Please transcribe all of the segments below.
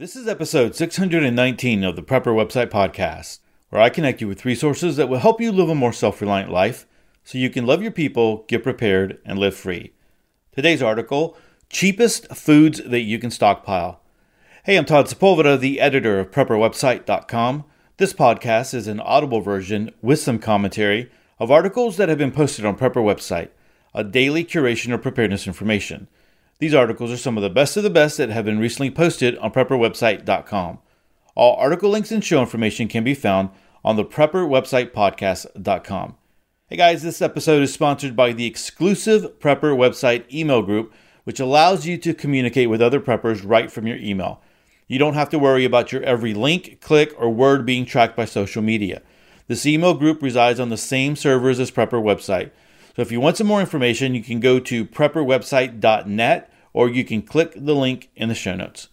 This is episode 619 of the Prepper Website Podcast, where I connect you with resources that will help you live a more self reliant life so you can love your people, get prepared, and live free. Today's article Cheapest Foods That You Can Stockpile. Hey, I'm Todd Sepulveda, the editor of PrepperWebsite.com. This podcast is an audible version with some commentary of articles that have been posted on Prepper Website, a daily curation of preparedness information. These articles are some of the best of the best that have been recently posted on prepperwebsite.com. All article links and show information can be found on the prepperwebsitepodcast.com. Hey guys, this episode is sponsored by the exclusive Prepper website email group, which allows you to communicate with other preppers right from your email. You don't have to worry about your every link, click, or word being tracked by social media. This email group resides on the same servers as Prepper website. So if you want some more information, you can go to prepperwebsite.net or you can click the link in the show notes.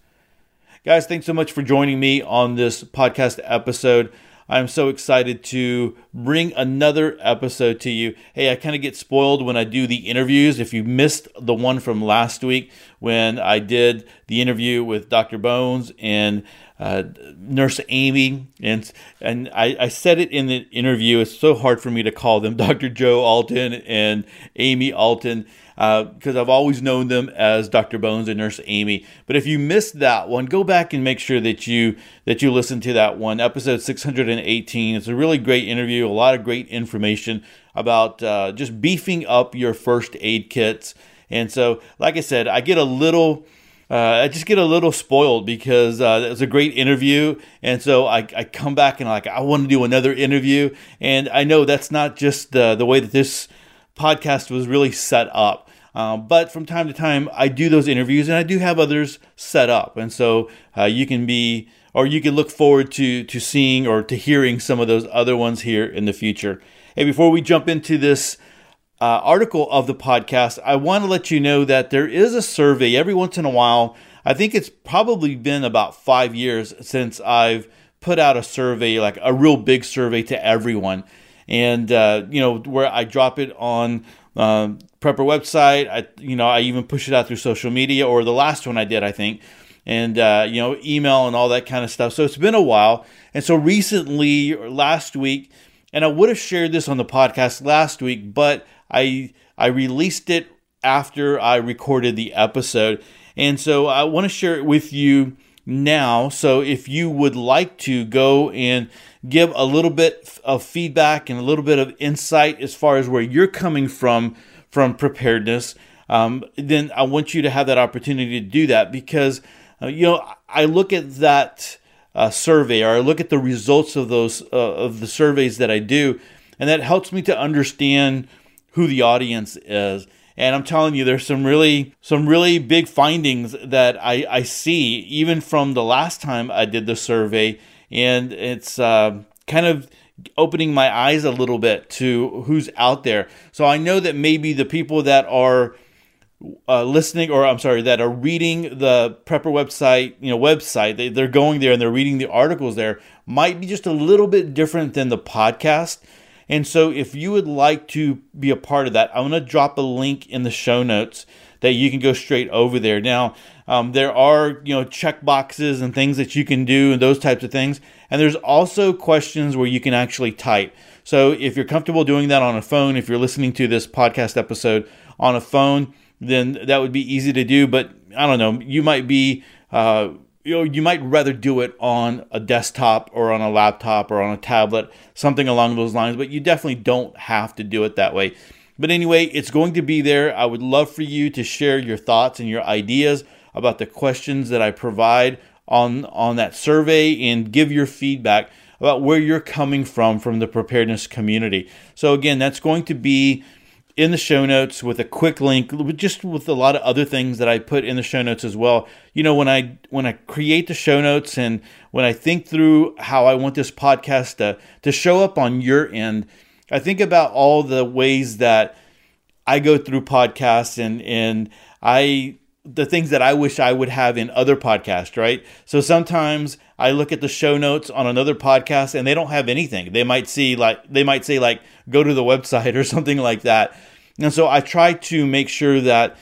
Guys, thanks so much for joining me on this podcast episode. I'm so excited to bring another episode to you. Hey, I kind of get spoiled when I do the interviews. If you missed the one from last week when I did the interview with Dr. Bones and uh, Nurse Amy, and and I, I said it in the interview. It's so hard for me to call them Dr. Joe Alton and Amy Alton because uh, I've always known them as Dr. Bones and Nurse Amy. But if you missed that one, go back and make sure that you that you listen to that one, episode 618. It's a really great interview, a lot of great information about uh, just beefing up your first aid kits. And so, like I said, I get a little uh, I just get a little spoiled because uh, it was a great interview, and so I, I come back and like I want to do another interview, and I know that's not just the the way that this podcast was really set up. Um, but from time to time, I do those interviews, and I do have others set up, and so uh, you can be or you can look forward to to seeing or to hearing some of those other ones here in the future. Hey, before we jump into this uh, article of the podcast, I want to let you know that there is a survey every once in a while. I think it's probably been about five years since I've put out a survey, like a real big survey to everyone. And, uh, you know, where I drop it on um, Prepper website. I, you know, I even push it out through social media or the last one I did, I think. And, uh, you know, email and all that kind of stuff. So it's been a while. And so recently, last week, and I would have shared this on the podcast last week, but I I released it after I recorded the episode. And so I want to share it with you now. So if you would like to go and give a little bit of feedback and a little bit of insight as far as where you're coming from from preparedness, um, then I want you to have that opportunity to do that because uh, you know I look at that uh, survey or I look at the results of those uh, of the surveys that I do, and that helps me to understand who the audience is. And I'm telling you, there's some really some really big findings that I, I see even from the last time I did the survey, and it's uh, kind of opening my eyes a little bit to who's out there. So I know that maybe the people that are uh, listening, or I'm sorry, that are reading the Prepper website, you know, website, they, they're going there and they're reading the articles there, might be just a little bit different than the podcast. And so, if you would like to be a part of that, I'm going to drop a link in the show notes that you can go straight over there. Now, um, there are you know check boxes and things that you can do and those types of things, and there's also questions where you can actually type. So, if you're comfortable doing that on a phone, if you're listening to this podcast episode on a phone, then that would be easy to do. But I don't know, you might be uh, you know you might rather do it on a desktop or on a laptop or on a tablet something along those lines but you definitely don't have to do it that way. But anyway it's going to be there. I would love for you to share your thoughts and your ideas about the questions that i provide on on that survey and give your feedback about where you're coming from from the preparedness community. So again that's going to be in the show notes with a quick link just with a lot of other things that I put in the show notes as well. You know, when I when I create the show notes and when I think through how I want this podcast to to show up on your end, I think about all the ways that I go through podcasts and and I the things that I wish I would have in other podcasts, right? So sometimes I look at the show notes on another podcast and they don't have anything. They might see like they might say like go to the website or something like that. And so I try to make sure that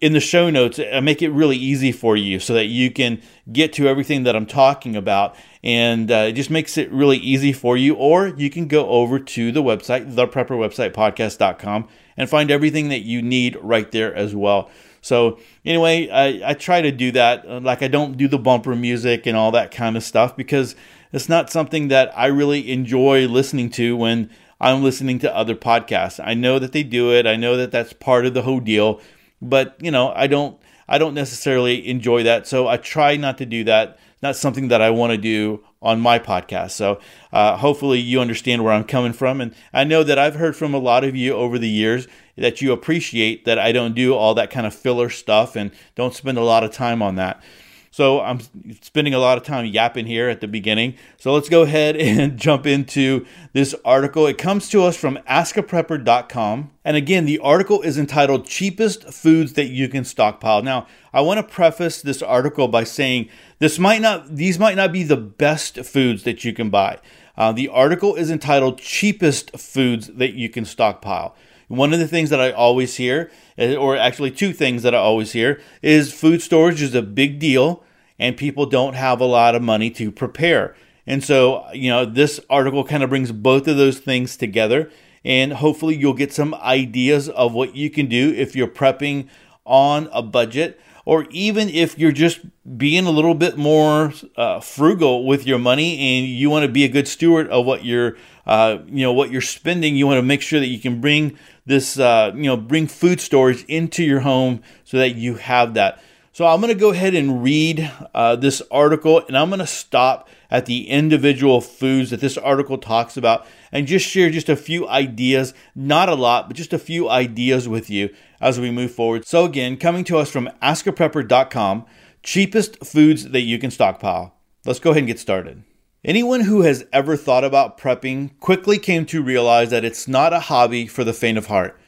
in the show notes, I make it really easy for you so that you can get to everything that I'm talking about. And uh, it just makes it really easy for you. Or you can go over to the website, the prepper website podcast.com, and find everything that you need right there as well. So, anyway, I, I try to do that. Like, I don't do the bumper music and all that kind of stuff because it's not something that I really enjoy listening to when I'm listening to other podcasts. I know that they do it. I know that that's part of the whole deal, but you know, I don't I don't necessarily enjoy that. So I try not to do that. Not something that I want to do on my podcast. So uh, hopefully you understand where I'm coming from. And I know that I've heard from a lot of you over the years that you appreciate that I don't do all that kind of filler stuff and don't spend a lot of time on that. So I'm spending a lot of time yapping here at the beginning. So let's go ahead and jump into this article. It comes to us from askaprepper.com. And again, the article is entitled Cheapest Foods That You Can Stockpile. Now, I want to preface this article by saying this might not these might not be the best foods that you can buy. Uh, the article is entitled Cheapest Foods That You Can Stockpile. One of the things that I always hear, eh, or actually two things that I always hear, is food storage is a big deal and people don't have a lot of money to prepare. And so, you know, this article kind of brings both of those things together. And hopefully, you'll get some ideas of what you can do if you're prepping on a budget, or even if you're just being a little bit more uh, frugal with your money and you want to be a good steward of what you're, uh, you know, what you're spending. You want to make sure that you can bring this, uh, you know, bring food storage into your home so that you have that. So I'm going to go ahead and read uh, this article, and I'm going to stop at the individual foods that this article talks about and just share just a few ideas, not a lot, but just a few ideas with you as we move forward. So again, coming to us from askaprepper.com, cheapest foods that you can stockpile. Let's go ahead and get started. Anyone who has ever thought about prepping quickly came to realize that it's not a hobby for the faint of heart.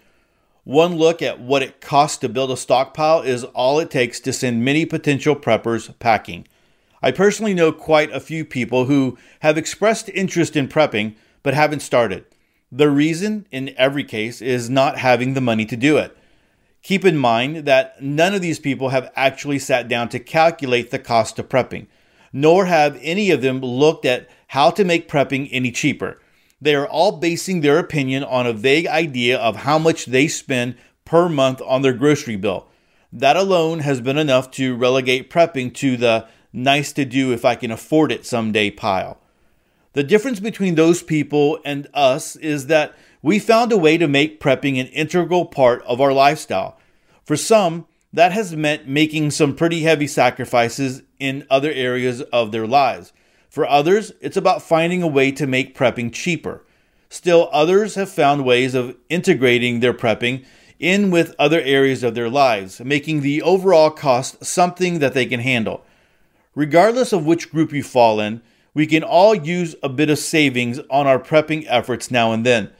One look at what it costs to build a stockpile is all it takes to send many potential preppers packing. I personally know quite a few people who have expressed interest in prepping but haven't started. The reason, in every case, is not having the money to do it. Keep in mind that none of these people have actually sat down to calculate the cost of prepping nor have any of them looked at how to make prepping any cheaper. They are all basing their opinion on a vague idea of how much they spend per month on their grocery bill. That alone has been enough to relegate prepping to the nice to do if I can afford it someday pile. The difference between those people and us is that we found a way to make prepping an integral part of our lifestyle. For some, that has meant making some pretty heavy sacrifices in other areas of their lives. For others, it's about finding a way to make prepping cheaper. Still, others have found ways of integrating their prepping in with other areas of their lives, making the overall cost something that they can handle. Regardless of which group you fall in, we can all use a bit of savings on our prepping efforts now and then.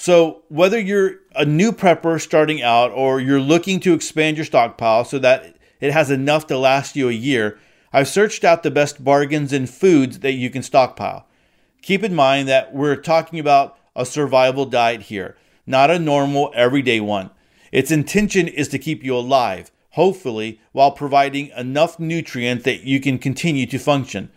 So, whether you're a new prepper starting out or you're looking to expand your stockpile so that it has enough to last you a year, I've searched out the best bargains in foods that you can stockpile. Keep in mind that we're talking about a survival diet here, not a normal everyday one. Its intention is to keep you alive, hopefully, while providing enough nutrient that you can continue to function.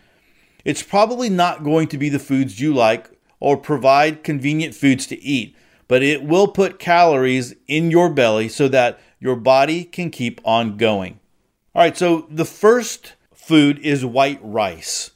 It's probably not going to be the foods you like or provide convenient foods to eat, but it will put calories in your belly so that your body can keep on going. All right, so the first food is white rice.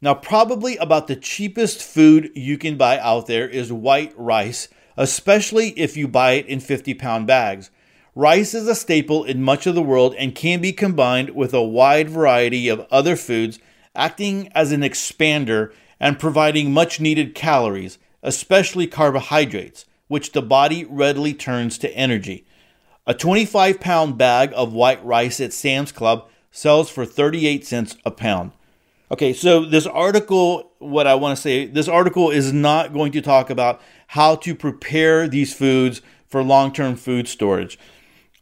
Now, probably about the cheapest food you can buy out there is white rice, especially if you buy it in 50 pound bags. Rice is a staple in much of the world and can be combined with a wide variety of other foods, acting as an expander and providing much needed calories, especially carbohydrates, which the body readily turns to energy. A 25 pound bag of white rice at Sam's Club sells for 38 cents a pound. Okay, so this article, what I want to say, this article is not going to talk about how to prepare these foods for long term food storage.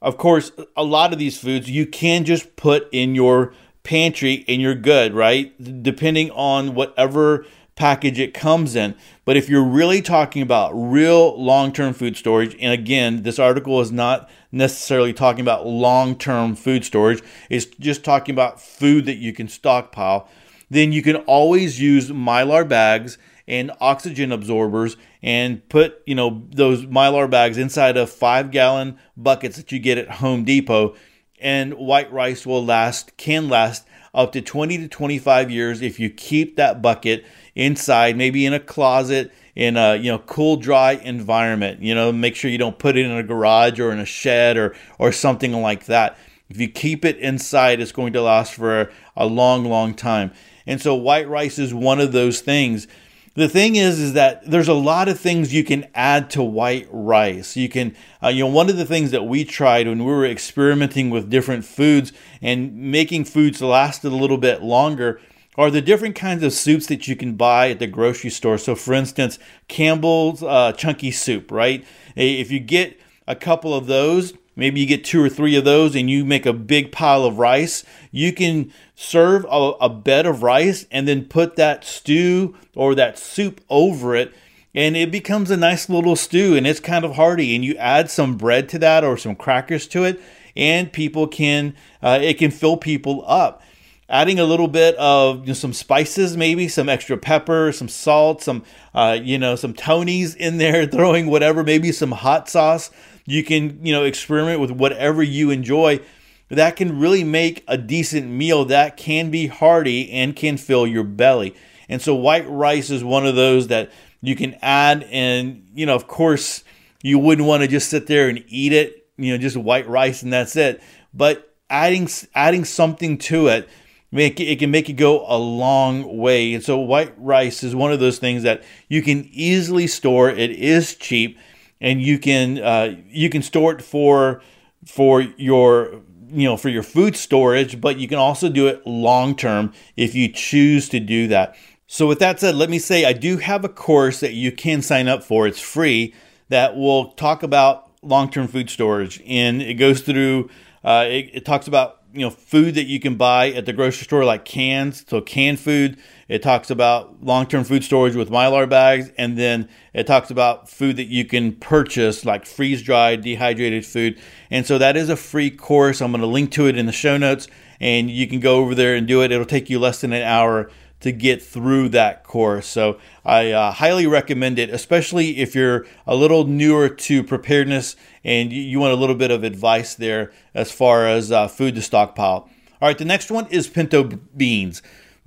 Of course, a lot of these foods you can just put in your pantry and you're good, right? Depending on whatever package it comes in. But if you're really talking about real long term food storage, and again, this article is not necessarily talking about long term food storage, it's just talking about food that you can stockpile, then you can always use mylar bags and oxygen absorbers and put you know those mylar bags inside of five gallon buckets that you get at home depot and white rice will last can last up to 20 to 25 years if you keep that bucket inside, maybe in a closet, in a you know cool, dry environment. You know, make sure you don't put it in a garage or in a shed or or something like that. If you keep it inside, it's going to last for a long, long time. And so white rice is one of those things. The thing is, is that there's a lot of things you can add to white rice. You can, uh, you know, one of the things that we tried when we were experimenting with different foods and making foods last a little bit longer are the different kinds of soups that you can buy at the grocery store. So, for instance, Campbell's uh, Chunky Soup, right? If you get a couple of those, maybe you get two or three of those and you make a big pile of rice, you can serve a, a bed of rice and then put that stew or that soup over it and it becomes a nice little stew and it's kind of hearty and you add some bread to that or some crackers to it and people can uh, it can fill people up adding a little bit of you know, some spices, maybe some extra pepper, some salt, some uh, you know some Tonys in there, throwing whatever, maybe some hot sauce. You can you know experiment with whatever you enjoy. That can really make a decent meal that can be hearty and can fill your belly. And so white rice is one of those that you can add, and you know of course you wouldn't want to just sit there and eat it, you know, just white rice and that's it. But adding adding something to it make it, it can make it go a long way. And so white rice is one of those things that you can easily store. It is cheap, and you can uh, you can store it for for your you know for your food storage, but you can also do it long term if you choose to do that. So with that said, let me say I do have a course that you can sign up for. It's free that will talk about long-term food storage, and it goes through. Uh, it, it talks about you know food that you can buy at the grocery store like cans. So canned food it talks about long-term food storage with mylar bags. And then it talks about food that you can purchase like freeze dried dehydrated food. And so that is a free course. I'm going to link to it in the show notes. And you can go over there and do it. It'll take you less than an hour to get through that course. So I uh, highly recommend it, especially if you're a little newer to preparedness and you want a little bit of advice there as far as uh, food to stockpile. All right, the next one is pinto beans.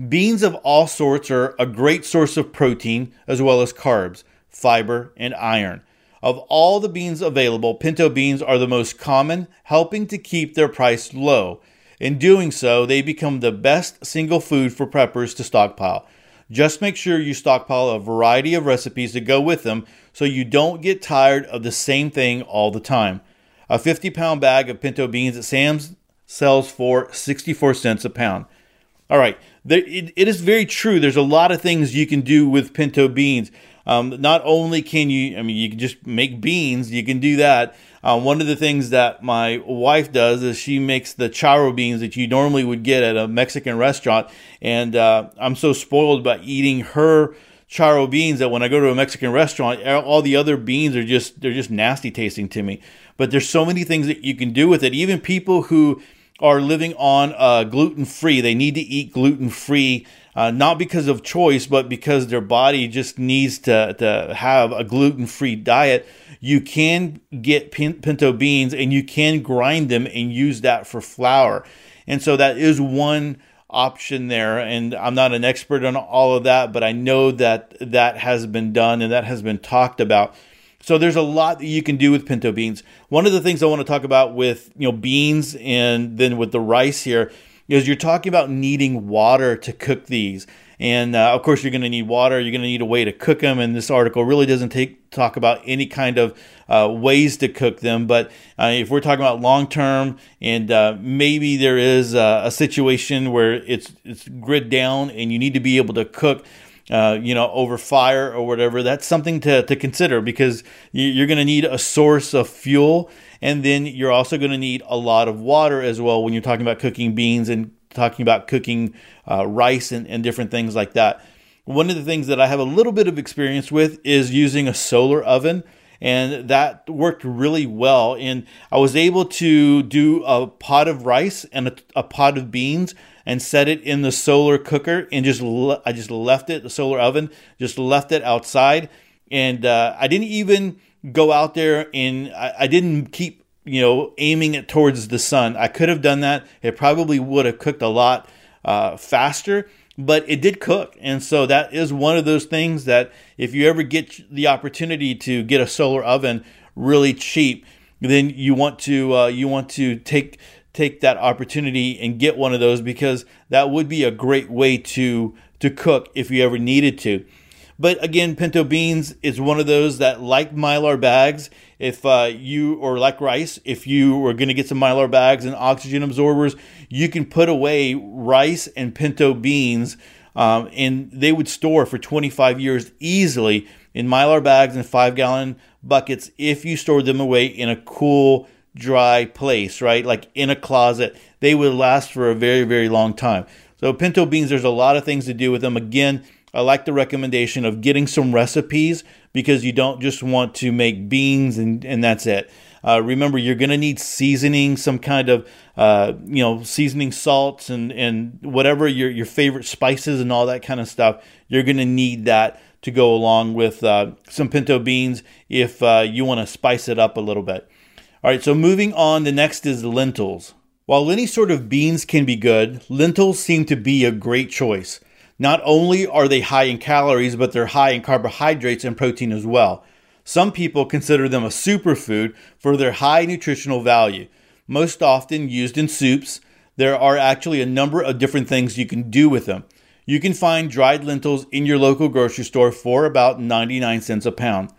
Beans of all sorts are a great source of protein as well as carbs, fiber, and iron. Of all the beans available, pinto beans are the most common, helping to keep their price low. In doing so, they become the best single food for preppers to stockpile. Just make sure you stockpile a variety of recipes to go with them so you don't get tired of the same thing all the time. A 50 pound bag of pinto beans at Sam's sells for 64 cents a pound. All right, it is very true. There's a lot of things you can do with pinto beans. Um, not only can you, I mean, you can just make beans, you can do that. Uh, one of the things that my wife does is she makes the charro beans that you normally would get at a Mexican restaurant. And uh, I'm so spoiled by eating her charro beans that when I go to a Mexican restaurant, all the other beans are just, they're just nasty tasting to me. But there's so many things that you can do with it. Even people who are living on uh, gluten free, they need to eat gluten free uh, not because of choice, but because their body just needs to, to have a gluten free diet. You can get pinto beans and you can grind them and use that for flour. And so that is one option there. And I'm not an expert on all of that, but I know that that has been done and that has been talked about. So there's a lot that you can do with pinto beans. One of the things I want to talk about with you know beans and then with the rice here is you're talking about needing water to cook these. And uh, of course, you're going to need water. You're going to need a way to cook them. And this article really doesn't take talk about any kind of uh, ways to cook them. But uh, if we're talking about long term, and uh, maybe there is a, a, situation where it's it's grid down, and you need to be able to cook. Uh, you know, over fire or whatever, that's something to, to consider because you're going to need a source of fuel and then you're also going to need a lot of water as well when you're talking about cooking beans and talking about cooking uh, rice and, and different things like that. One of the things that I have a little bit of experience with is using a solar oven and that worked really well. And I was able to do a pot of rice and a, a pot of beans and set it in the solar cooker and just le- I just left it the solar oven, just left it outside, and uh, I didn't even go out there and I, I didn't keep you know aiming it towards the sun. I could have done that. It probably would have cooked a lot uh, faster but it did cook. And so that is one of those things that if you ever get the opportunity to get a solar oven really cheap, then you want to uh, you want to take take that opportunity and get one of those because that would be a great way to to cook if you ever needed to. But again, pinto beans is one of those that, like mylar bags, if uh, you or like rice, if you were going to get some mylar bags and oxygen absorbers, you can put away rice and pinto beans, um, and they would store for 25 years easily in mylar bags and five gallon buckets if you stored them away in a cool, dry place, right? Like in a closet, they would last for a very, very long time. So pinto beans, there's a lot of things to do with them. Again, I like the recommendation of getting some recipes because you don't just want to make beans and, and that's it. Uh, remember, you're going to need seasoning, some kind of, uh, you know, seasoning salts and, and whatever your, your favorite spices and all that kind of stuff. You're going to need that to go along with uh, some pinto beans if uh, you want to spice it up a little bit. All right, so moving on, the next is lentils. While any sort of beans can be good, lentils seem to be a great choice. Not only are they high in calories, but they're high in carbohydrates and protein as well. Some people consider them a superfood for their high nutritional value. Most often used in soups, there are actually a number of different things you can do with them. You can find dried lentils in your local grocery store for about 99 cents a pound.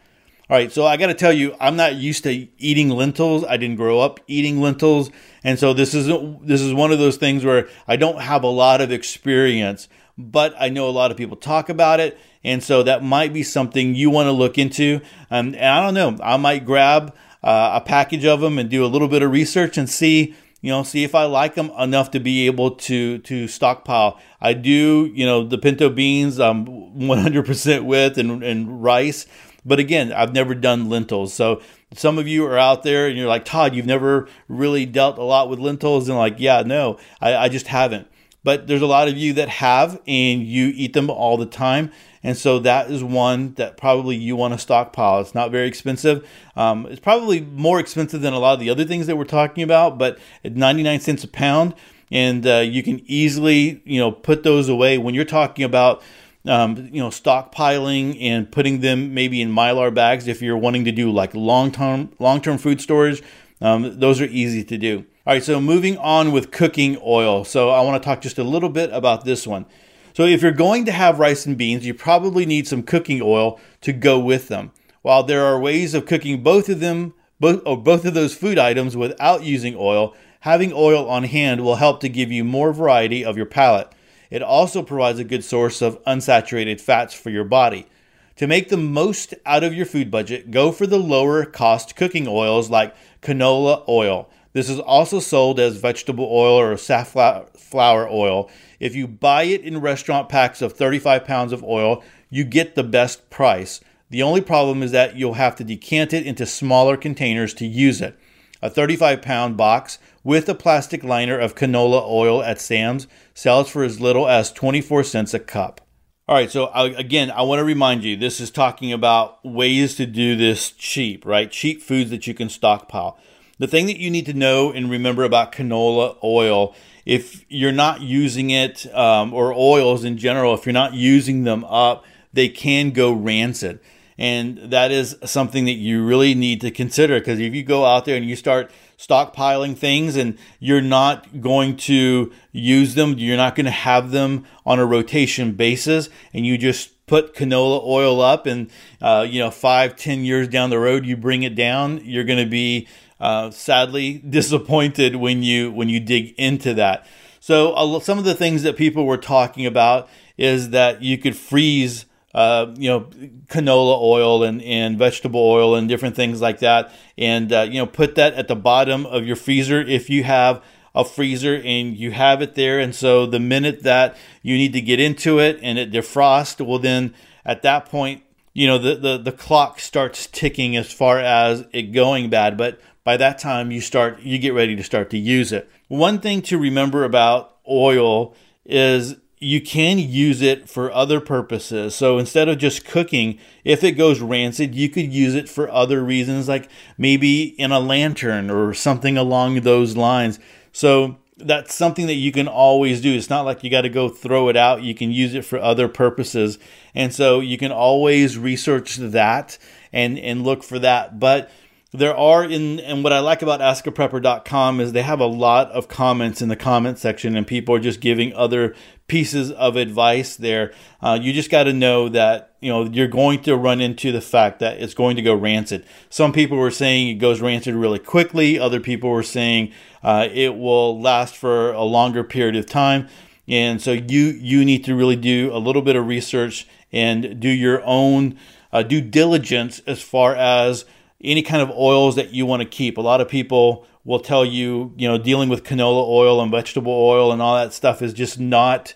All right, so I got to tell you, I'm not used to eating lentils. I didn't grow up eating lentils, and so this is this is one of those things where I don't have a lot of experience but I know a lot of people talk about it. And so that might be something you want to look into. Um, and I don't know, I might grab uh, a package of them and do a little bit of research and see you know see if i like them enough to be able to to stockpile i do you know the pinto beans i'm 100% with and, and rice but again i've never done lentils so some of you are out there and you're like todd you've never really dealt a lot with lentils and like yeah no i, I just haven't but there's a lot of you that have and you eat them all the time. And so that is one that probably you want to stockpile. It's not very expensive. Um, it's probably more expensive than a lot of the other things that we're talking about, but at 99 cents a pound, and uh, you can easily, you know, put those away when you're talking about. Um, you know, stockpiling and putting them maybe in mylar bags if you're wanting to do like long term long term food storage. Um, those are easy to do. All right, so moving on with cooking oil. So I want to talk just a little bit about this one. So if you're going to have rice and beans, you probably need some cooking oil to go with them. While there are ways of cooking both of them, both oh, or both of those food items without using oil, having oil on hand will help to give you more variety of your palate. It also provides a good source of unsaturated fats for your body. To make the most out of your food budget, go for the lower cost cooking oils like canola oil. This is also sold as vegetable oil or safflower oil. If you buy it in restaurant packs of 35 pounds of oil, you get the best price. The only problem is that you'll have to decant it into smaller containers to use it. A 35 pound box with a plastic liner of canola oil at Sam's sells for as little as 24 cents a cup. All right, so I, again, I want to remind you this is talking about ways to do this cheap, right? Cheap foods that you can stockpile. The thing that you need to know and remember about canola oil, if you're not using it, um, or oils in general, if you're not using them up, they can go rancid. And that is something that you really need to consider because if you go out there and you start stockpiling things and you're not going to use them, you're not going to have them on a rotation basis, and you just put canola oil up and uh, you know five ten years down the road you bring it down you're going to be uh, sadly disappointed when you when you dig into that. So uh, some of the things that people were talking about is that you could freeze. Uh, you know, canola oil and, and vegetable oil and different things like that. And, uh, you know, put that at the bottom of your freezer if you have a freezer and you have it there. And so the minute that you need to get into it and it defrosts, well, then at that point, you know, the, the, the clock starts ticking as far as it going bad. But by that time, you start, you get ready to start to use it. One thing to remember about oil is you can use it for other purposes. So instead of just cooking, if it goes rancid, you could use it for other reasons, like maybe in a lantern or something along those lines. So that's something that you can always do. It's not like you got to go throw it out. You can use it for other purposes. And so you can always research that and, and look for that. But there are in and what I like about askaprepper.com is they have a lot of comments in the comment section and people are just giving other pieces of advice there. Uh, you just got to know that you know you're going to run into the fact that it's going to go rancid. Some people were saying it goes rancid really quickly. Other people were saying uh, it will last for a longer period of time. And so you you need to really do a little bit of research and do your own uh, due diligence as far as any kind of oils that you want to keep. A lot of people will tell you, you know, dealing with canola oil and vegetable oil and all that stuff is just not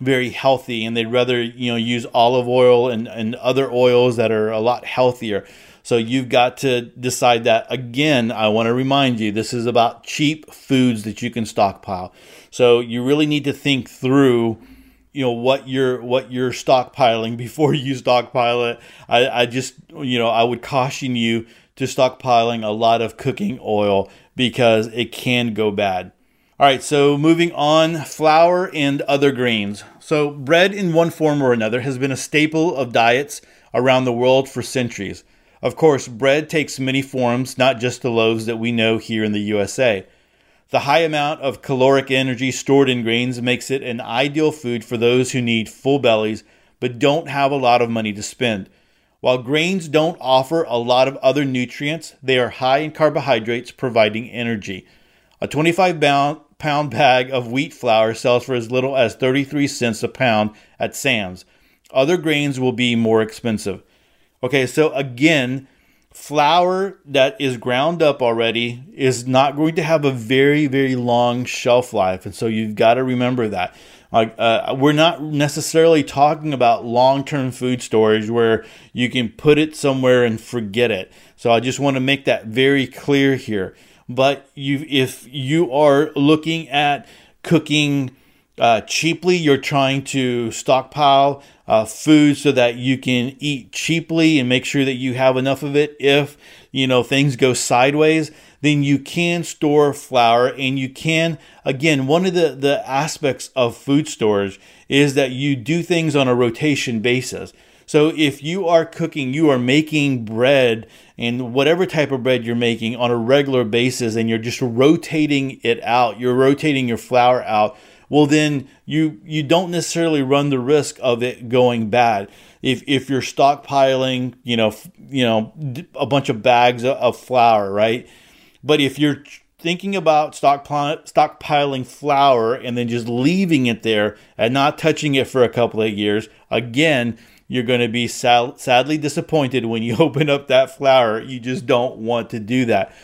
very healthy and they'd rather, you know, use olive oil and, and other oils that are a lot healthier. So you've got to decide that. Again, I want to remind you this is about cheap foods that you can stockpile. So you really need to think through you know what you're what you're stockpiling before you stockpile it. I, I just you know I would caution you to stockpiling a lot of cooking oil because it can go bad. All right, so moving on, flour and other grains. So, bread in one form or another has been a staple of diets around the world for centuries. Of course, bread takes many forms, not just the loaves that we know here in the USA. The high amount of caloric energy stored in grains makes it an ideal food for those who need full bellies but don't have a lot of money to spend. While grains don't offer a lot of other nutrients, they are high in carbohydrates, providing energy. A 25 pound bag of wheat flour sells for as little as 33 cents a pound at Sam's. Other grains will be more expensive. Okay, so again, flour that is ground up already is not going to have a very, very long shelf life. And so you've got to remember that. Like uh, we're not necessarily talking about long-term food storage where you can put it somewhere and forget it. So I just want to make that very clear here. But you, if you are looking at cooking uh, cheaply, you're trying to stockpile uh, food so that you can eat cheaply and make sure that you have enough of it if you know things go sideways then you can store flour and you can again one of the the aspects of food storage is that you do things on a rotation basis. So if you are cooking you are making bread and whatever type of bread you're making on a regular basis and you're just rotating it out you're rotating your flour out well then you you don't necessarily run the risk of it going bad. If if you're stockpiling you know you know a bunch of bags of flour right but if you're thinking about stockpiling flour and then just leaving it there and not touching it for a couple of years, again, you're going to be sad, sadly disappointed when you open up that flour. You just don't want to do that.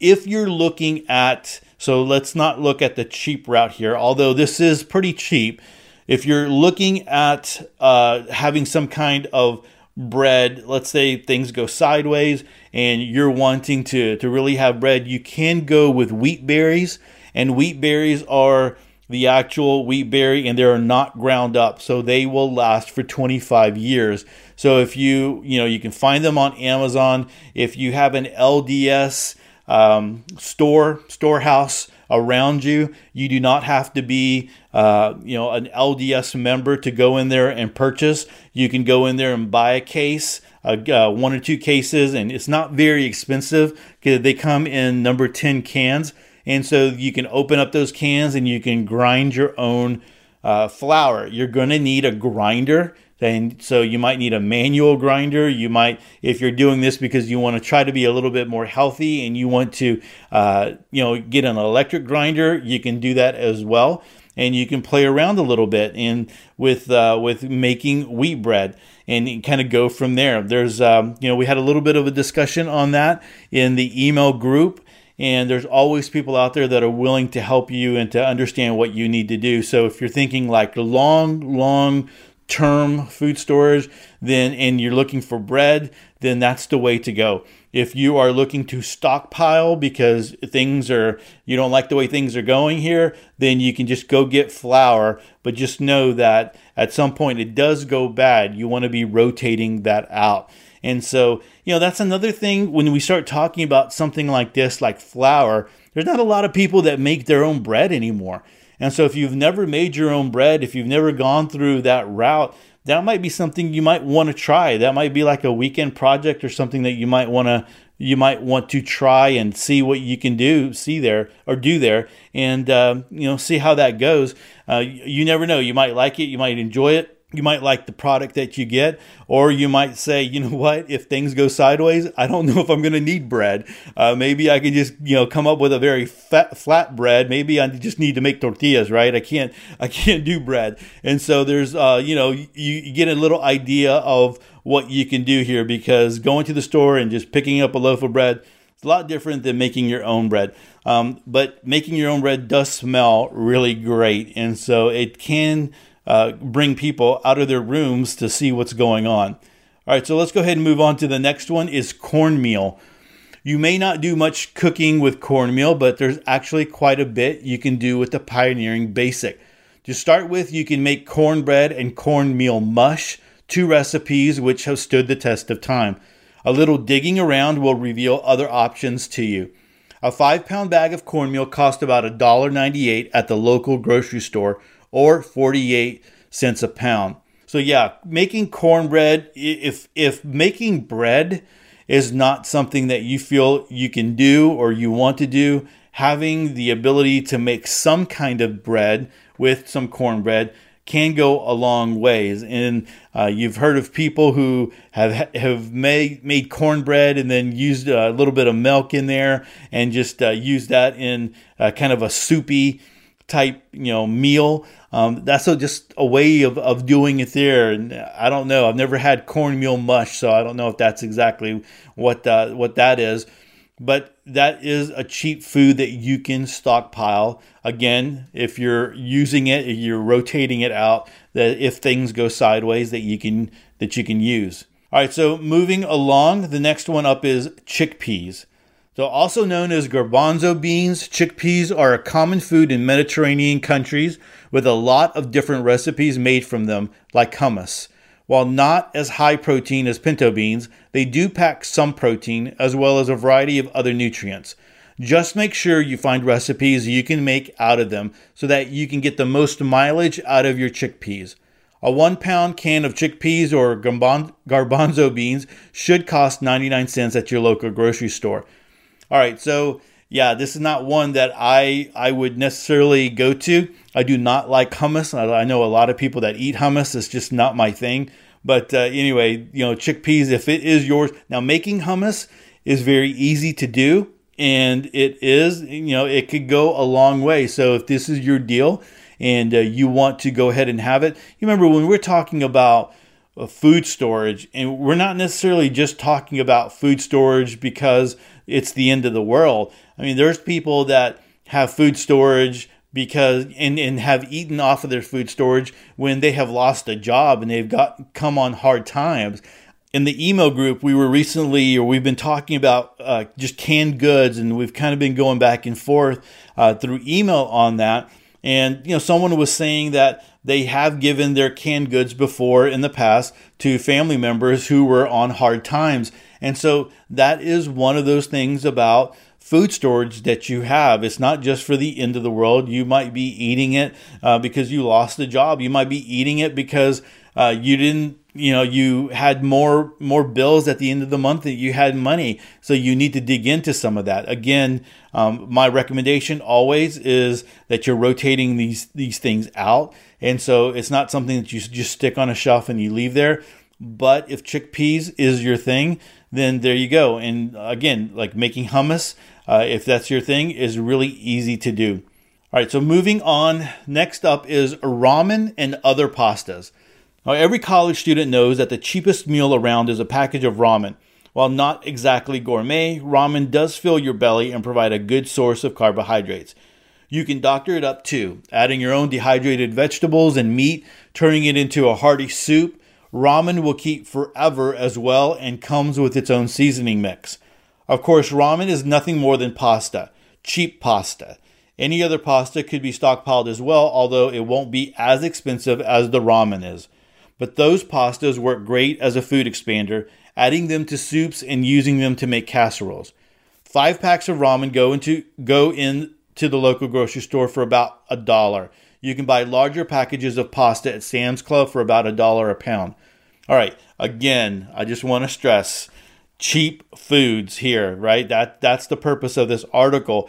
If you're looking at, so let's not look at the cheap route here, although this is pretty cheap. If you're looking at uh, having some kind of bread, let's say things go sideways and you're wanting to, to really have bread, you can go with wheat berries. And wheat berries are the actual wheat berry and they are not ground up. So they will last for 25 years. So if you, you know, you can find them on Amazon. If you have an LDS um, store, storehouse, around you. You do not have to be, uh, you know, an LDS member to go in there and purchase. You can go in there and buy a case, uh, one or two cases, and it's not very expensive because they come in number 10 cans. And so you can open up those cans and you can grind your own uh, flour. You're going to need a grinder and so you might need a manual grinder. You might, if you're doing this because you want to try to be a little bit more healthy and you want to, uh, you know, get an electric grinder, you can do that as well. And you can play around a little bit and with uh, with making wheat bread and kind of go from there. There's, um, you know, we had a little bit of a discussion on that in the email group and there's always people out there that are willing to help you and to understand what you need to do. So if you're thinking like long, long term food storage, then and you're looking for bread, then that's the way to go. If you are looking to stockpile because things are you don't like the way things are going here, then you can just go get flour, but just know that at some point it does go bad. You want to be rotating that out. And so, you know, that's another thing when we start talking about something like this, like flour, there's not a lot of people that make their own bread anymore. And so, if you've never made your own bread, if you've never gone through that route, that might be something you might want to try. That might be like a weekend project or something that you might want to you might want to try and see what you can do, see there or do there, and uh, you know see how that goes. Uh, you never know. You might like it. You might enjoy it you might like the product that you get, or you might say, you know what, if things go sideways, I don't know if I'm going to need bread. Uh, maybe I can just, you know, come up with a very fat, flat bread. Maybe I just need to make tortillas, right? I can't, I can't do bread. And so there's, uh, you know, you, you get a little idea of what you can do here because going to the store and just picking up a loaf of bread, it's a lot different than making your own bread. Um, but making your own bread does smell really great. And so it can, uh, bring people out of their rooms to see what's going on. All right, so let's go ahead and move on to the next one is cornmeal. You may not do much cooking with cornmeal, but there's actually quite a bit you can do with the Pioneering Basic. To start with, you can make cornbread and cornmeal mush, two recipes which have stood the test of time. A little digging around will reveal other options to you. A five pound bag of cornmeal costs about $1.98 at the local grocery store, or 48 cents a pound. So yeah, making cornbread if if making bread is not something that you feel you can do or you want to do, having the ability to make some kind of bread with some cornbread can go a long ways. And uh, you've heard of people who have have made made cornbread and then used a little bit of milk in there and just uh, used that in uh, kind of a soupy type you know meal. Um, that's a, just a way of, of doing it there. And I don't know. I've never had cornmeal mush, so I don't know if that's exactly what what that is. But that is a cheap food that you can stockpile. Again, if you're using it, you're rotating it out, that if things go sideways, that you can that you can use. All right. So moving along, the next one up is chickpeas. So, also known as garbanzo beans, chickpeas are a common food in Mediterranean countries with a lot of different recipes made from them, like hummus. While not as high protein as pinto beans, they do pack some protein as well as a variety of other nutrients. Just make sure you find recipes you can make out of them so that you can get the most mileage out of your chickpeas. A one pound can of chickpeas or garbanzo beans should cost 99 cents at your local grocery store. All right, so yeah, this is not one that I I would necessarily go to. I do not like hummus. I, I know a lot of people that eat hummus. It's just not my thing. But uh, anyway, you know, chickpeas, if it is yours. Now, making hummus is very easy to do, and it is, you know, it could go a long way. So if this is your deal and uh, you want to go ahead and have it, you remember when we're talking about food storage, and we're not necessarily just talking about food storage because it's the end of the world. I mean, there's people that have food storage because and, and have eaten off of their food storage when they have lost a job and they've got come on hard times. In the email group, we were recently, or we've been talking about uh, just canned goods, and we've kind of been going back and forth uh, through email on that. And you know, someone was saying that they have given their canned goods before in the past to family members who were on hard times. And so that is one of those things about food storage that you have. It's not just for the end of the world. You might be eating it uh, because you lost a job. You might be eating it because uh, you didn't you know you had more more bills at the end of the month that you had money so you need to dig into some of that again um, my recommendation always is that you're rotating these these things out and so it's not something that you just stick on a shelf and you leave there but if chickpeas is your thing then there you go and again like making hummus uh, if that's your thing is really easy to do all right so moving on next up is ramen and other pastas now, every college student knows that the cheapest meal around is a package of ramen. While not exactly gourmet, ramen does fill your belly and provide a good source of carbohydrates. You can doctor it up too, adding your own dehydrated vegetables and meat, turning it into a hearty soup. Ramen will keep forever as well and comes with its own seasoning mix. Of course, ramen is nothing more than pasta, cheap pasta. Any other pasta could be stockpiled as well, although it won't be as expensive as the ramen is. But those pastas work great as a food expander, adding them to soups and using them to make casseroles. Five packs of ramen go into go in to the local grocery store for about a dollar. You can buy larger packages of pasta at Sam's Club for about a dollar a pound. All right, again, I just want to stress cheap foods here, right? That that's the purpose of this article.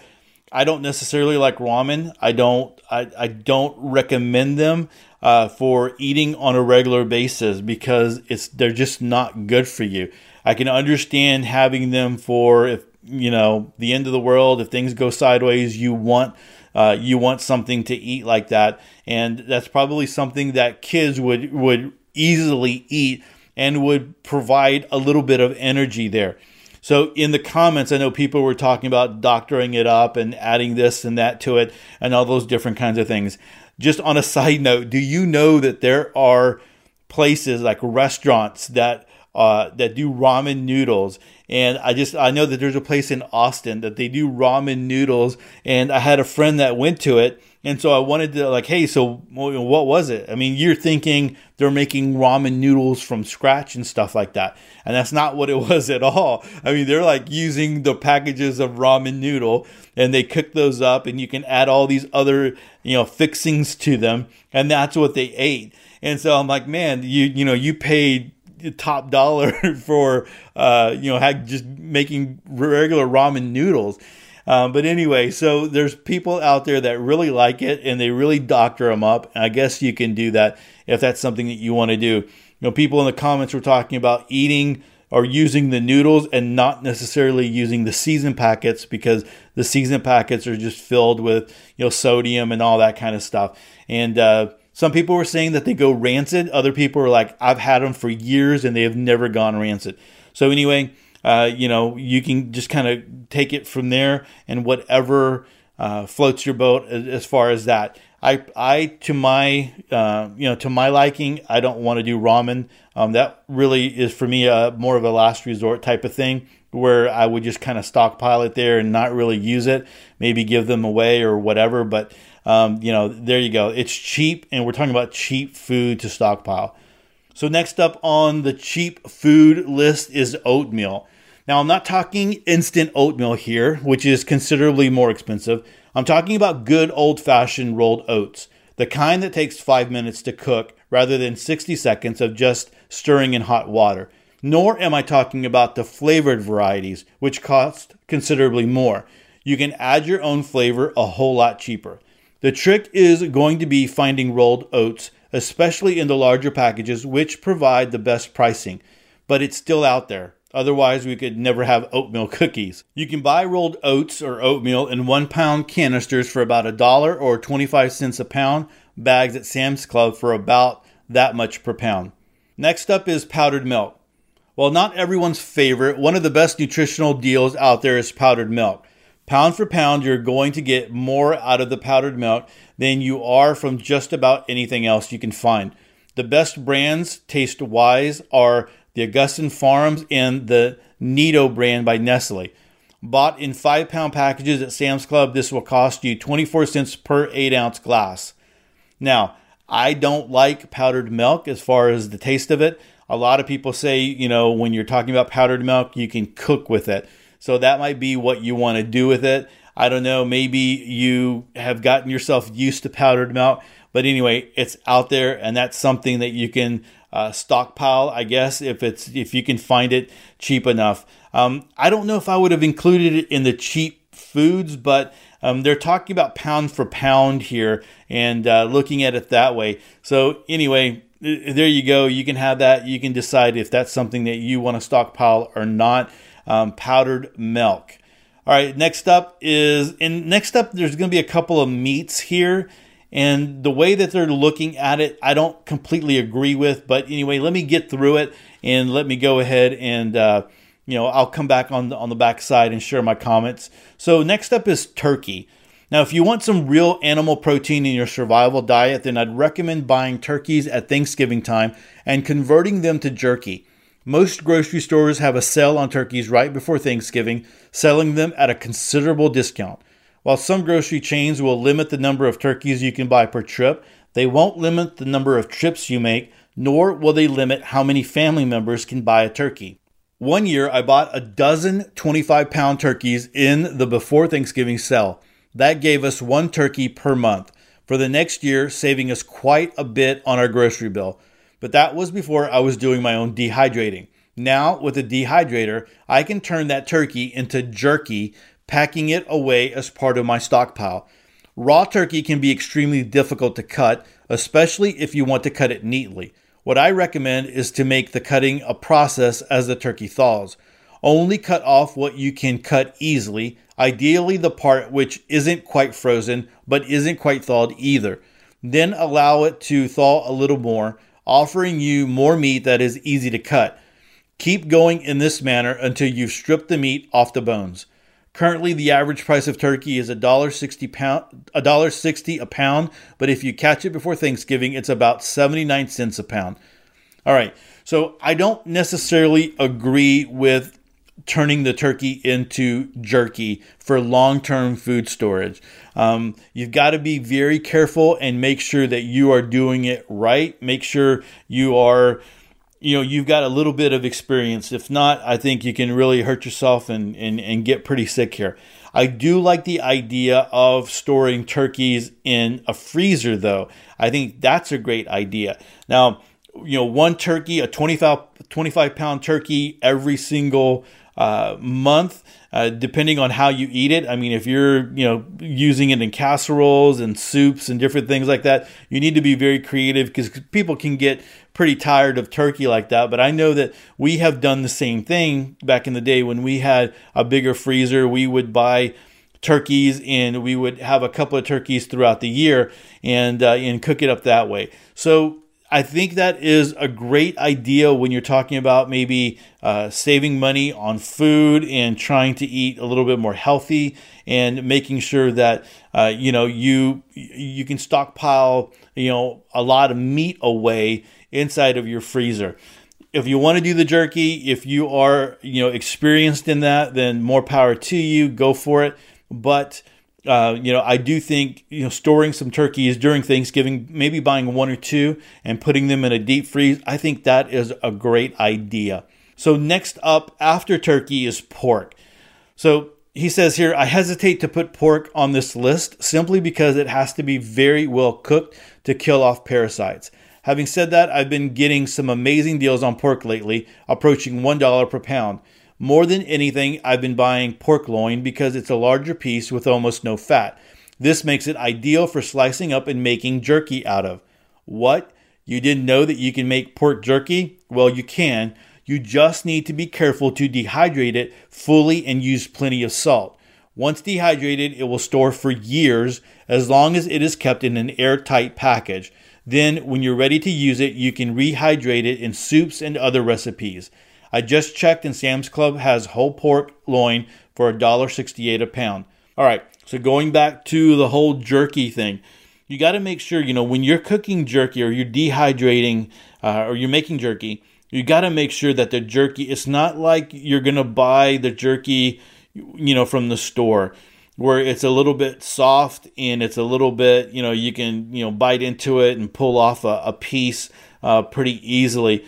I don't necessarily like ramen. I don't I, I don't recommend them uh, for eating on a regular basis because it's they're just not good for you. I can understand having them for if you know the end of the world if things go sideways you want uh, you want something to eat like that. And that's probably something that kids would would easily eat and would provide a little bit of energy there. So in the comments i know people were talking about doctoring it up and adding this and that to it and all those different kinds of things. Just on a side note do you know that there are places like restaurants that uh, that do ramen noodles. And I just I know that there's a place in Austin that they do ramen noodles, and I had a friend that went to it, and so I wanted to like, hey, so what was it? I mean, you're thinking they're making ramen noodles from scratch and stuff like that, and that's not what it was at all. I mean, they're like using the packages of ramen noodle, and they cook those up, and you can add all these other you know fixings to them, and that's what they ate. And so I'm like, man, you you know, you paid top dollar for uh, you know just making regular ramen noodles. Um, but anyway, so there's people out there that really like it and they really doctor them up. And I guess you can do that if that's something that you want to do. You know, people in the comments were talking about eating or using the noodles and not necessarily using the season packets because the season packets are just filled with you know sodium and all that kind of stuff. And uh, some people were saying that they go rancid. Other people were like, I've had them for years and they have never gone rancid. So, anyway, uh, you know, you can just kind of take it from there and whatever uh, floats your boat as far as that. I, I to my, uh, you know, to my liking, I don't want to do ramen. Um, that really is for me a more of a last resort type of thing where I would just kind of stockpile it there and not really use it, maybe give them away or whatever. But um, you know, there you go. It's cheap, and we're talking about cheap food to stockpile. So, next up on the cheap food list is oatmeal. Now, I'm not talking instant oatmeal here, which is considerably more expensive. I'm talking about good old fashioned rolled oats, the kind that takes five minutes to cook rather than 60 seconds of just stirring in hot water. Nor am I talking about the flavored varieties, which cost considerably more. You can add your own flavor a whole lot cheaper. The trick is going to be finding rolled oats, especially in the larger packages, which provide the best pricing. But it's still out there. Otherwise, we could never have oatmeal cookies. You can buy rolled oats or oatmeal in one pound canisters for about a dollar or 25 cents a pound, bags at Sam's Club for about that much per pound. Next up is powdered milk. While not everyone's favorite, one of the best nutritional deals out there is powdered milk. Pound for pound, you're going to get more out of the powdered milk than you are from just about anything else you can find. The best brands, taste wise, are the Augason Farms and the Nido brand by Nestle. Bought in five pound packages at Sam's Club, this will cost you 24 cents per eight ounce glass. Now, I don't like powdered milk as far as the taste of it. A lot of people say, you know, when you're talking about powdered milk, you can cook with it. So that might be what you want to do with it. I don't know. Maybe you have gotten yourself used to powdered milk, but anyway, it's out there, and that's something that you can uh, stockpile. I guess if it's if you can find it cheap enough. Um, I don't know if I would have included it in the cheap foods, but um, they're talking about pound for pound here and uh, looking at it that way. So anyway, there you go. You can have that. You can decide if that's something that you want to stockpile or not um, powdered milk. All right, next up is, and next up, there's going to be a couple of meats here. And the way that they're looking at it, I don't completely agree with. But anyway, let me get through it and let me go ahead and, uh, you know, I'll come back on the, on the back side and share my comments. So next up is turkey. Now, if you want some real animal protein in your survival diet, then I'd recommend buying turkeys at Thanksgiving time and converting them to jerky. Most grocery stores have a sale on turkeys right before Thanksgiving, selling them at a considerable discount. While some grocery chains will limit the number of turkeys you can buy per trip, they won't limit the number of trips you make, nor will they limit how many family members can buy a turkey. One year, I bought a dozen 25 pound turkeys in the before Thanksgiving sale. That gave us one turkey per month for the next year, saving us quite a bit on our grocery bill. But that was before I was doing my own dehydrating. Now, with a dehydrator, I can turn that turkey into jerky, packing it away as part of my stockpile. Raw turkey can be extremely difficult to cut, especially if you want to cut it neatly. What I recommend is to make the cutting a process as the turkey thaws. Only cut off what you can cut easily, ideally the part which isn't quite frozen but isn't quite thawed either. Then allow it to thaw a little more, offering you more meat that is easy to cut. Keep going in this manner until you've stripped the meat off the bones. Currently, the average price of turkey is $1.60 pound, $1.60 a pound, but if you catch it before Thanksgiving, it's about 79 cents a pound. All right, so I don't necessarily agree with turning the turkey into jerky for long-term food storage. Um, you've got to be very careful and make sure that you are doing it right. Make sure you are you know you've got a little bit of experience if not i think you can really hurt yourself and, and, and get pretty sick here i do like the idea of storing turkeys in a freezer though i think that's a great idea now you know one turkey a 25, 25 pound turkey every single uh, month, uh, depending on how you eat it. I mean, if you're you know using it in casseroles and soups and different things like that, you need to be very creative because people can get pretty tired of turkey like that. But I know that we have done the same thing back in the day when we had a bigger freezer. We would buy turkeys and we would have a couple of turkeys throughout the year and uh, and cook it up that way. So I think that is a great idea when you're talking about maybe uh, saving money on food and trying to eat a little bit more healthy and making sure that uh, you know you you can stockpile you know a lot of meat away inside of your freezer. If you want to do the jerky, if you are you know experienced in that, then more power to you. Go for it. But uh, you know, I do think you know storing some turkeys during Thanksgiving, maybe buying one or two and putting them in a deep freeze. I think that is a great idea. So next up after turkey is pork. So he says here, I hesitate to put pork on this list simply because it has to be very well cooked to kill off parasites. Having said that, I've been getting some amazing deals on pork lately, approaching $1 per pound. More than anything, I've been buying pork loin because it's a larger piece with almost no fat. This makes it ideal for slicing up and making jerky out of. What? You didn't know that you can make pork jerky? Well, you can. You just need to be careful to dehydrate it fully and use plenty of salt. Once dehydrated, it will store for years as long as it is kept in an airtight package. Then, when you're ready to use it, you can rehydrate it in soups and other recipes. I just checked and Sam's Club has whole pork loin for $1.68 a pound. All right, so going back to the whole jerky thing, you got to make sure, you know, when you're cooking jerky or you're dehydrating uh, or you're making jerky, you got to make sure that the jerky, it's not like you're going to buy the jerky, you know, from the store where it's a little bit soft and it's a little bit, you know, you can, you know, bite into it and pull off a, a piece uh, pretty easily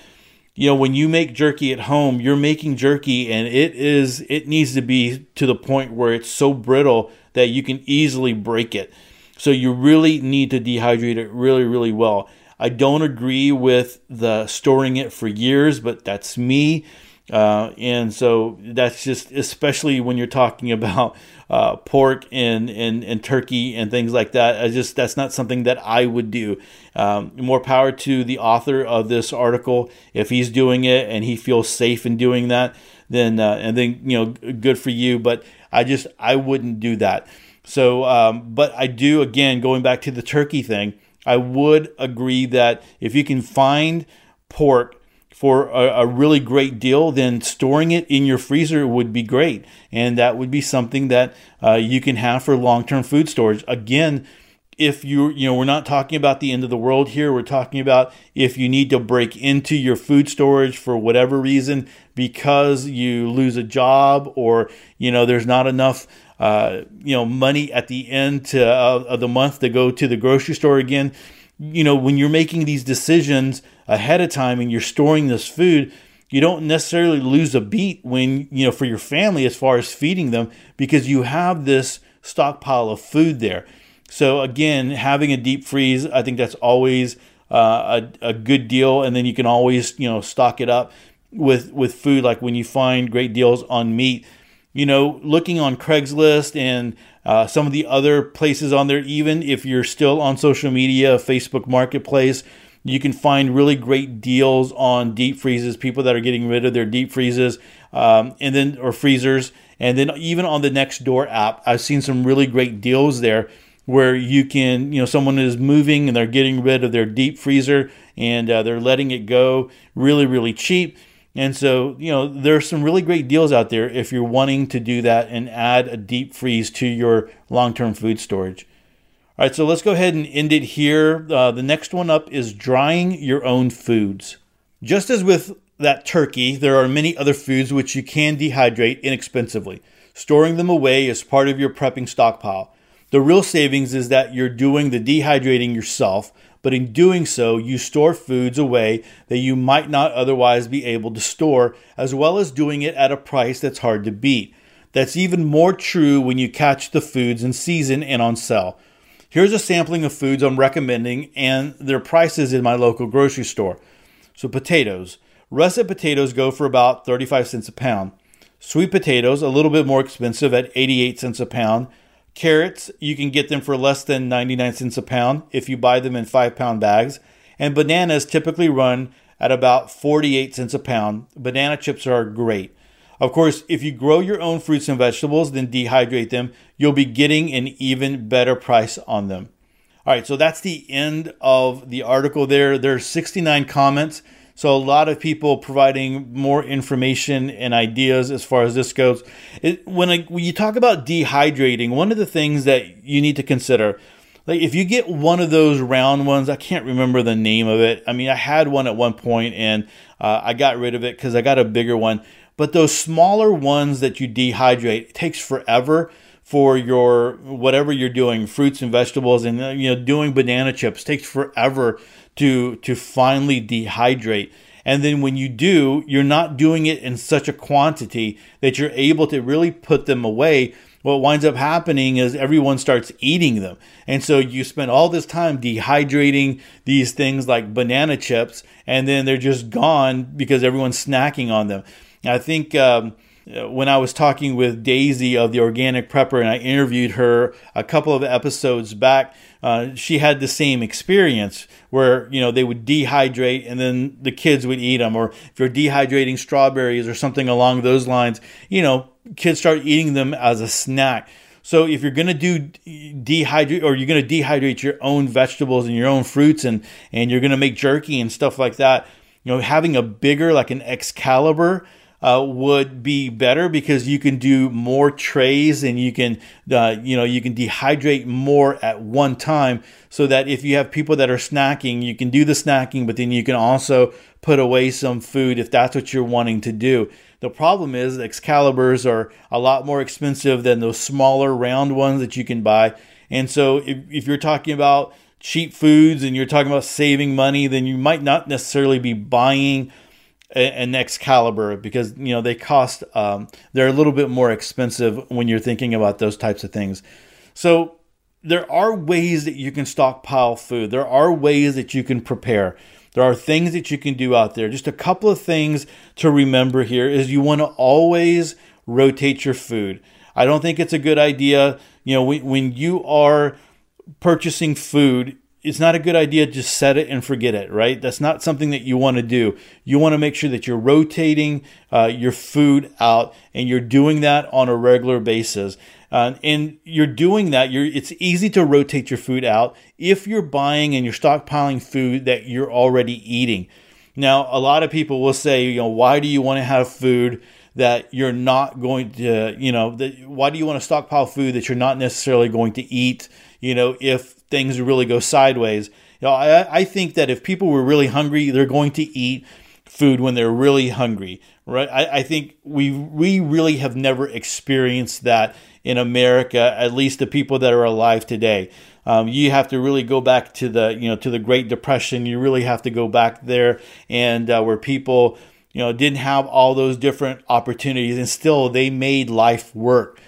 you know when you make jerky at home you're making jerky and it is it needs to be to the point where it's so brittle that you can easily break it. So you really need to dehydrate it really really well. I don't agree with the storing it for years but that's me uh, and so that's just especially when you're talking about uh, pork and, and and turkey and things like that. I just that's not something that I would do. Um, more power to the author of this article if he's doing it and he feels safe in doing that. Then uh, and then you know good for you. But I just I wouldn't do that. So, um, but I do again going back to the turkey thing. I would agree that if you can find pork for a, a, really great deal, then storing it in your freezer would be great. And that would be something that uh, you can have for long term food storage. Again, if you you know we're not talking about the end of the world here we're talking about if you need to break into your food storage for whatever reason because you lose a job or you know there's not enough uh, you know money at the end to, uh, of the month to go to the grocery store again you know when you're making these decisions ahead of time and you're storing this food you don't necessarily lose a beat when you know for your family as far as feeding them because you have this stockpile of food there. So again having a deep freeze i think that's always uh, a, a good deal. And then you can always you know stock it up with with food. Like when you find great deals on meat you know looking on craigslist and uh, some of the other places on there even if you're still on social media facebook marketplace you can find really great deals on deep freezes, people that are getting rid of their deep freezes, um, and then or freezers, and then even on the Nextdoor app, I've seen some really great deals there where you can, you know, someone is moving and they're getting rid of their deep freezer and uh, they're letting it go really, really cheap. And so, you know, there's some really great deals out there if you're wanting to do that and add a deep freeze to your long term food storage. All right, so let's go ahead and end it here. Uh, the next one up is drying your own foods. Just as with that turkey, there are many other foods which you can dehydrate inexpensively. Storing them away is part of your prepping stockpile. The real savings is that you're doing the dehydrating yourself, but in doing so, you store foods away that you might not otherwise be able to store, as well as doing it at a price that's hard to beat. That's even more true when you catch the foods in season and on sale. Here's a sampling of foods I'm recommending and their prices in my local grocery store. So, potatoes. Russet potatoes go for about 35 cents a pound. Sweet potatoes, a little bit more expensive at 88 cents a pound. Carrots, you can get them for less than 99 cents a pound if you buy them in 5 pound bags. And bananas typically run at about 48 cents a pound. Banana chips are great. Of course, if you grow your own fruits and vegetables, then dehydrate them, you'll be getting an even better price on them. All right, so that's the end of the article there. There's 69 comments. So a lot of people providing more information and ideas as far as this goes. It, when, I, when you talk about dehydrating, one of the things that you need to consider, like if you get one of those round ones, I can't remember the name of it. I mean, I had one at one point and uh, I got rid of it because I got a bigger one. But those smaller ones that you dehydrate, it takes forever for your whatever you're doing, fruits and vegetables, and uh, you know doing banana chips takes forever to to finally dehydrate. And then when you do, you're not doing it in such a quantity that you're able to really put them away. What winds up happening is everyone starts eating them. And so you spend all this time dehydrating these things like banana chips, and then they're just gone because everyone's snacking on them. I think um, when I was talking with Daisy of the Organic Prepper and I interviewed her a couple of episodes back, uh, she had the same experience where you know they would dehydrate and then the kids would eat them, or if you're dehydrating strawberries or something along those lines, you know, kids start eating them as a snack. So if you're to do dehydrate or you're to dehydrate your own vegetables and your own fruits and and you're to make jerky and stuff like that, you know, having a bigger like an Excalibur uh, would be better because you can do more trays and you can uh, you know you can dehydrate more at one time so that if you have people that are snacking you can do the snacking but then you can also put away some food if that's what you're wanting to do. The problem is excaliburs are a lot more expensive than those smaller round ones that you can buy. And so if, if you're talking about cheap foods and you're talking about saving money then you might not necessarily be buying an Excalibur because you know they cost um, they're a little bit more expensive when you're thinking about those types of things. So there are ways that you can stockpile food. There are ways that you can prepare. There are things that you can do out there. Just a couple of things to remember here is you want to always rotate your food. I don't think it's a good idea, you know, when, when you are purchasing food, it's not a good idea just set it and forget it, right? That's not something that you want to do. You want to make sure that you're rotating uh, your food out and you're doing that on a regular basis. Uh, and you're doing that. You're, it's easy to rotate your food out if you're buying and you're stockpiling food that you're already eating. Now, a lot of people will say, you know, why do you want to have food that you're not going to, you know, that, why do you want to stockpile food that you're not necessarily going to eat, you know, if things really go sideways? You know, I, I think that if people were really hungry, they're going to eat food when they're really hungry, right? I, I think we we really have never experienced that in America, at least the people that are alive today. Um, you have to really go back to the you know to the Great Depression. You really have to go back there and uh, where people you know didn't have all those different opportunities, and still they made life work.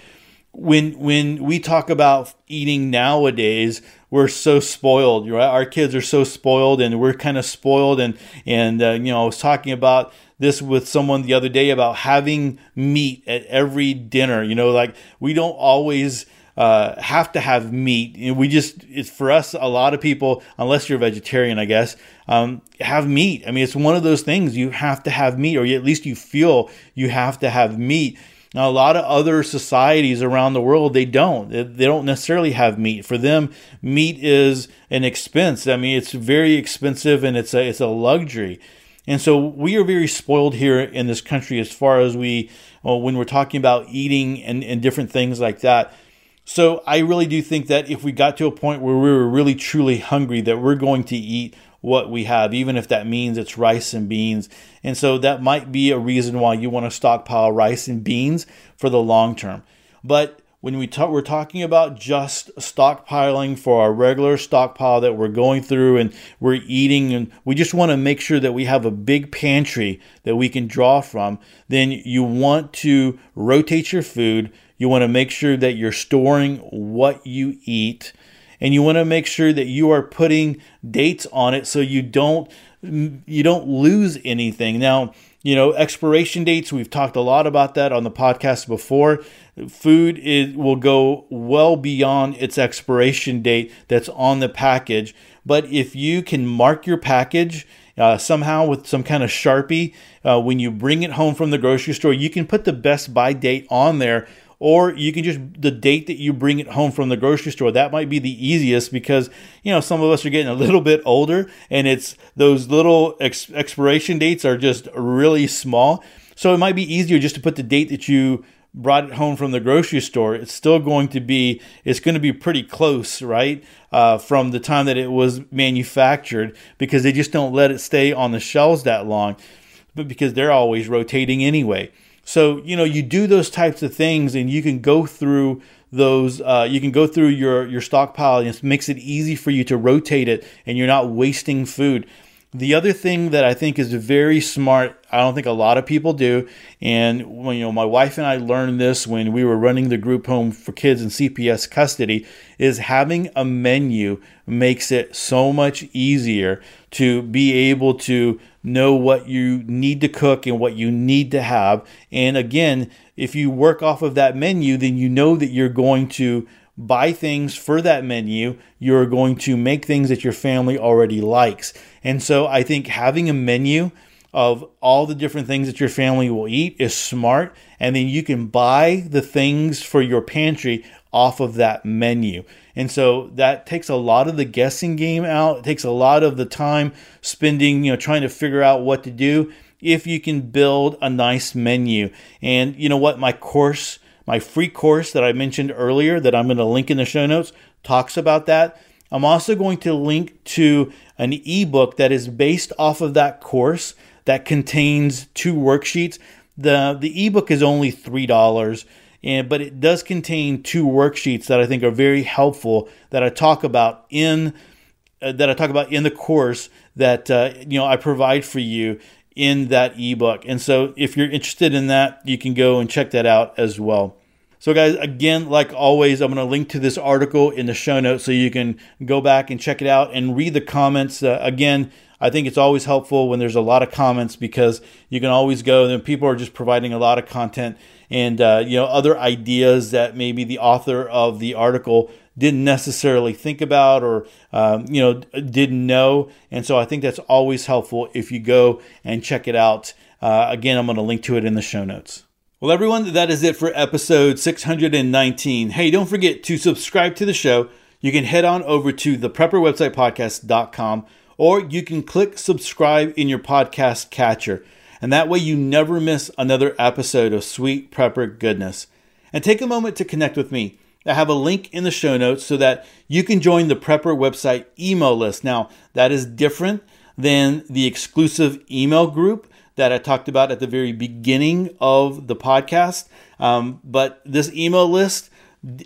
When when we talk about eating nowadays, we're so spoiled. Right? Our kids are so spoiled, and we're kind of spoiled. And and uh, you know, I was talking about this with someone the other day about having meat at every dinner. You know, like we don't always uh, have to have meat. We just it's for us a lot of people, unless you're a vegetarian, I guess, um, have meat. I mean, it's one of those things you have to have meat, or at least you feel you have to have meat. Now, a lot of other societies around the world, they don't. They don't necessarily have meat. For them, meat is an expense. I mean, it's very expensive and it's a, it's a luxury. And so we are very spoiled here in this country as far as we, well, when we're talking about eating and, and different things like that. So I really do think that if we got to a point where we were really truly hungry, that we're going to eat what we have, even if that means it's rice and beans. And so that might be a reason why you want to stockpile rice and beans for the long term. But when we talk, we're talking about just stockpiling for our regular stockpile that we're going through and we're eating, and we just want to make sure that we have a big pantry that we can draw from, then you want to rotate your food. You want to make sure that you're storing what you eat and you want to make sure that you are putting dates on it so you don't you don't lose anything. Now, you know, expiration dates, we've talked a lot about that on the podcast before. Food is, will go well beyond its expiration date that's on the package. But if you can mark your package uh, somehow with some kind of Sharpie, uh, when you bring it home from the grocery store, you can put the best by date on there or you can just the date that you bring it home from the grocery store that might be the easiest because you know some of us are getting a little bit older and it's those little ex- expiration dates are just really small. So it might be easier just to put the date that you brought it home from the grocery store. It's still going to be it's going to be pretty close right uh, from the time that it was manufactured because they just don't let it stay on the shelves that long but because they're always rotating anyway so, you know, you do those types of things and you can go through those uh, you can go through your your stockpile and it makes it easy for you to rotate it and you're not wasting food. The other thing that I think is very smart, I don't think a lot of people do, and when you know my wife and I learned this when we were running the group home for kids in CPS custody, is having a menu makes it so much easier to be able to know what you need to cook and what you need to have. And again, if you work off of that menu, then you know that you're going to buy things for that menu. You're going to make things that your family already likes. And so I think having a menu of all the different things that your family will eat is smart. And then you can buy the things for your pantry off of that menu. And so that takes a lot of the guessing game out. It takes a lot of the time spending, you know, trying to figure out what to do if you can build a nice menu. And you know what? My course my free course that I mentioned earlier, that I'm going to link in the show notes, talks about that. I'm also going to link to an ebook that is based off of that course that contains two worksheets. The the ebook is only $3 and but it does contain two worksheets that I think are very helpful that I talk about in uh, that I talk about in the course that uh, you know I provide for you in that ebook. And so if you're interested in that, you can go and check that out as well. So, guys, again, like always, I'm going to link to this article in the show notes so you can go back and check it out and read the comments. Uh, again, I think it's always helpful when there's a lot of comments because you can always go and people are just providing a lot of content and uh, you know other ideas that maybe the author of the article didn't necessarily think about or um, you know didn't know. And so i think that's always helpful if you go and check it out. Uh, again i'm going to link to it in the show notes. Well everyone that is it for episode 619 hey don't forget to subscribe to the show. You can head on over to the prepperwebsitepodcast.com or you can click subscribe in your podcast catcher. And that way you never miss another episode of Sweet Prepper Goodness. And take a moment to connect with me. I have a link in the show notes so that you can join the Prepper website email list. Now, that is different than the exclusive email group that I talked about at the very beginning of the podcast. Um, but this email list,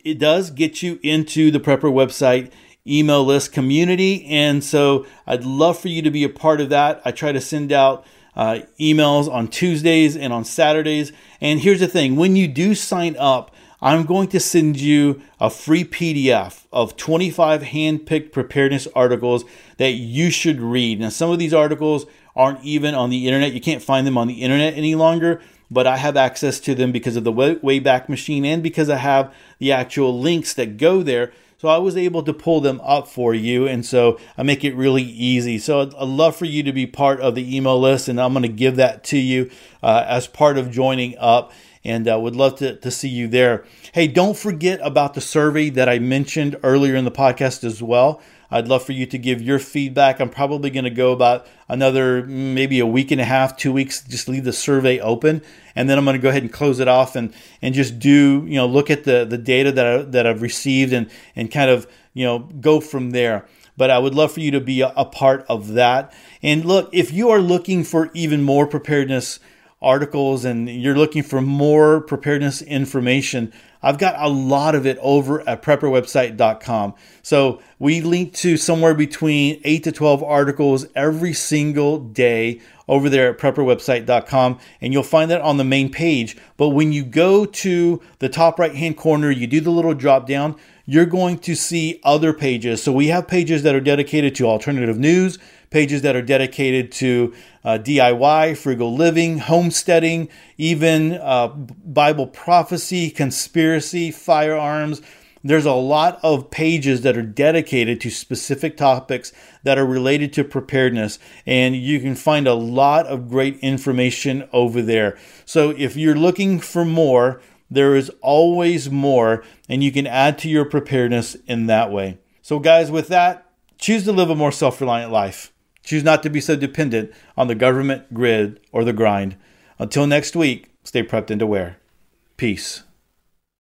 it does get you into the Prepper website email list community. And so I'd love for you to be a part of that. I try to send out uh, emails on Tuesdays and on Saturdays. And here's the thing when you do sign up, I'm going to send you a free PDF of 25 hand-picked preparedness articles that you should read. Now, some of these articles aren't even on the internet. You can't find them on the internet any longer, but I have access to them because of the Wayback Machine and because I have the actual links that go there. So I was able to pull them up for you. And so I make it really easy. So I'd, love for you to be part of the email list. And I'm going to give that to you uh, as part of joining up and uh, would love to, to see you there. Hey, don't forget about the survey that I mentioned earlier in the podcast as well. I'd love for you to give your feedback. I'm probably going to go about another maybe a week and a half, two weeks, just leave the survey open. And then I'm going to go ahead and close it off and, and just do, you know, look at the, the data that, I, that I've received and, and kind of, you know, go from there but I would love for you to be a, a, part of that. And look, if you are looking for even more preparedness articles and you're looking for more preparedness information, I've got a lot of it over at prepperwebsite.com. So we link to somewhere between 8 to 12 articles every single day over there at prepperwebsite.com and you'll find that on the main page. But when you go to the top right hand corner, you do the little drop down, you're going to see other pages. So we have pages that are dedicated to alternative news, pages that are dedicated to uh, DIY, frugal living, homesteading, even uh, Bible prophecy, conspiracy, firearms. There's a lot of pages that are dedicated to specific topics that are related to preparedness, and you can find a lot of great information over there. So, if you're looking for more, there is always more, and you can add to your preparedness in that way. So, guys, with that, choose to live a more self reliant life. Choose not to be so dependent on the government, grid, or the grind. Until next week, stay prepped and aware. Peace.